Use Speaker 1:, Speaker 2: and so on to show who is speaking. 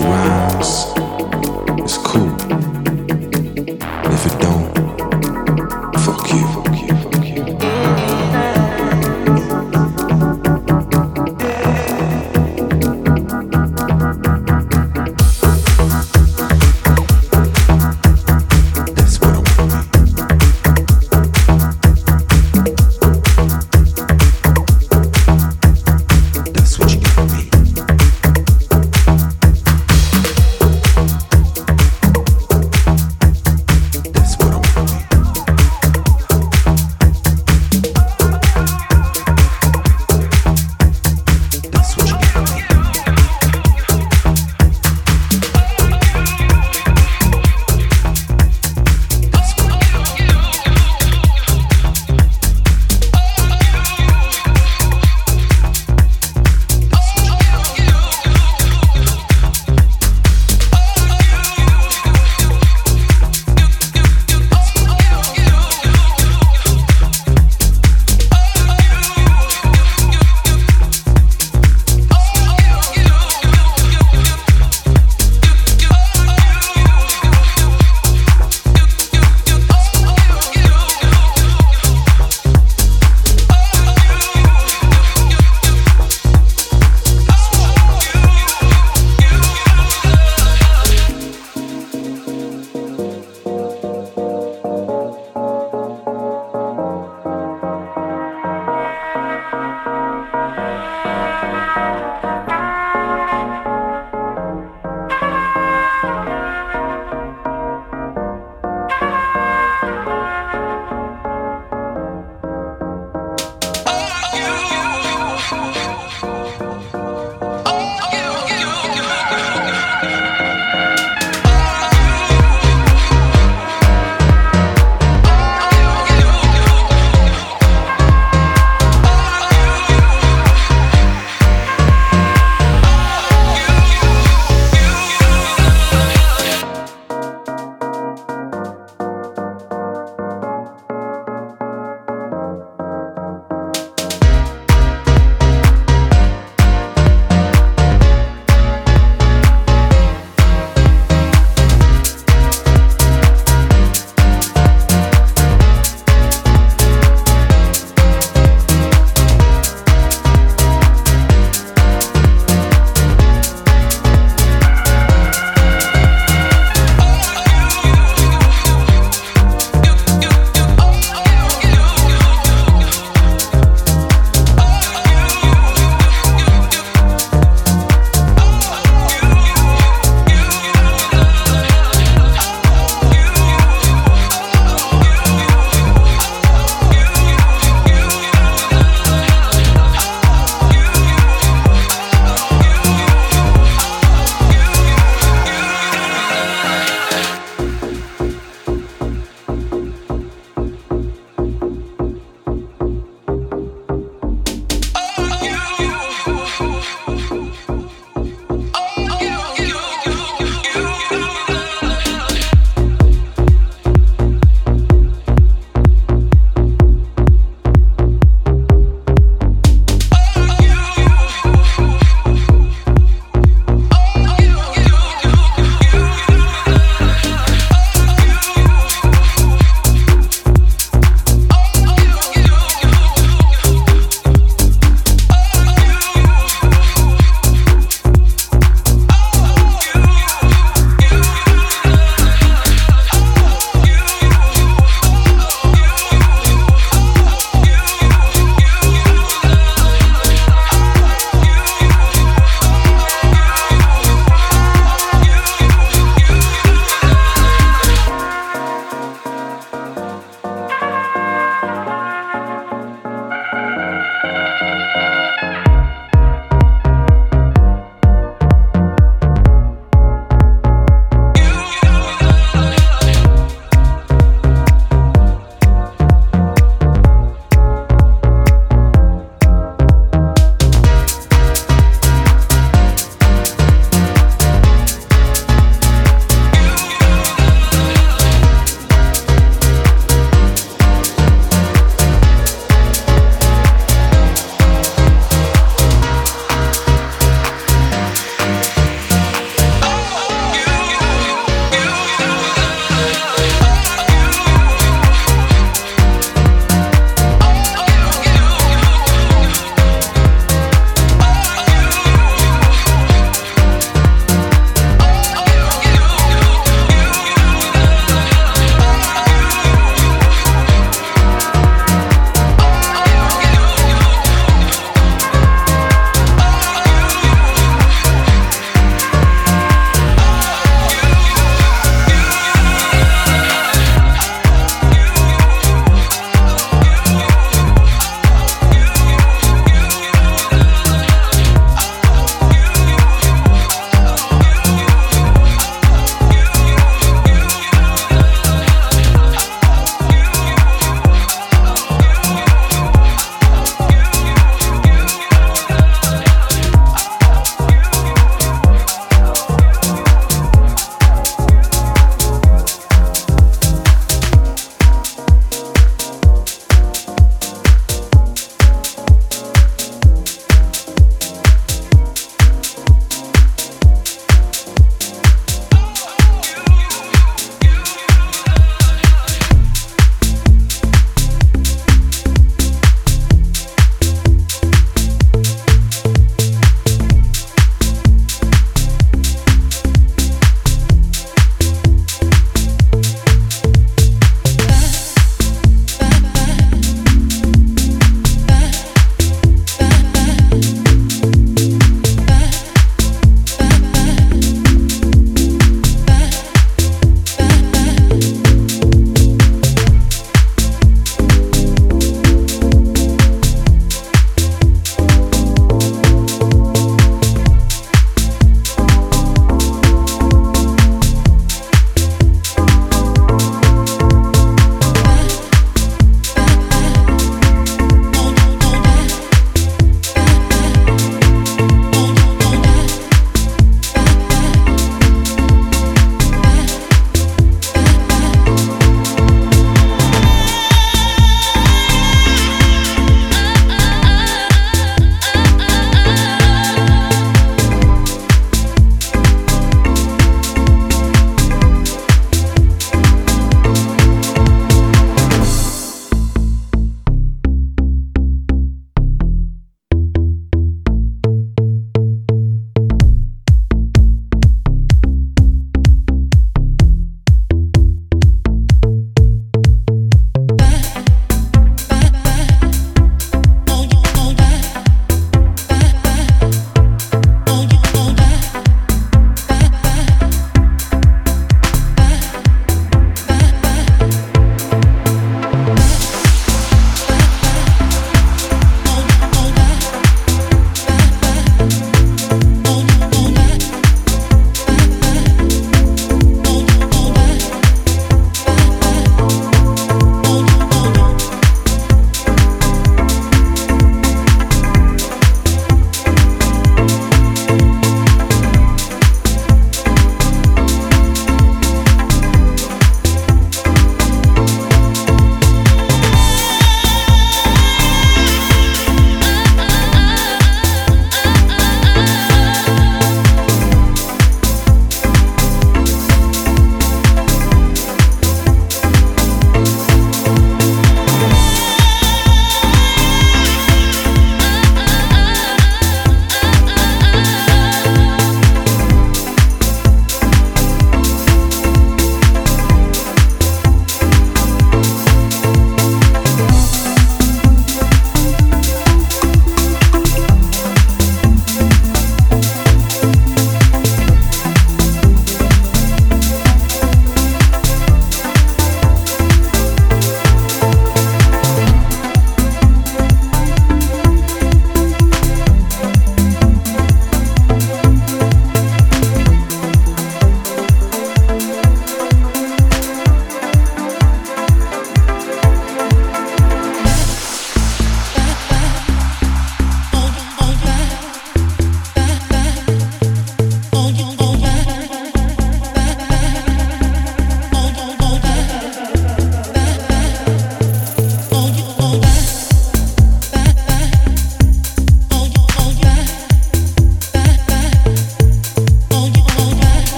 Speaker 1: to ride.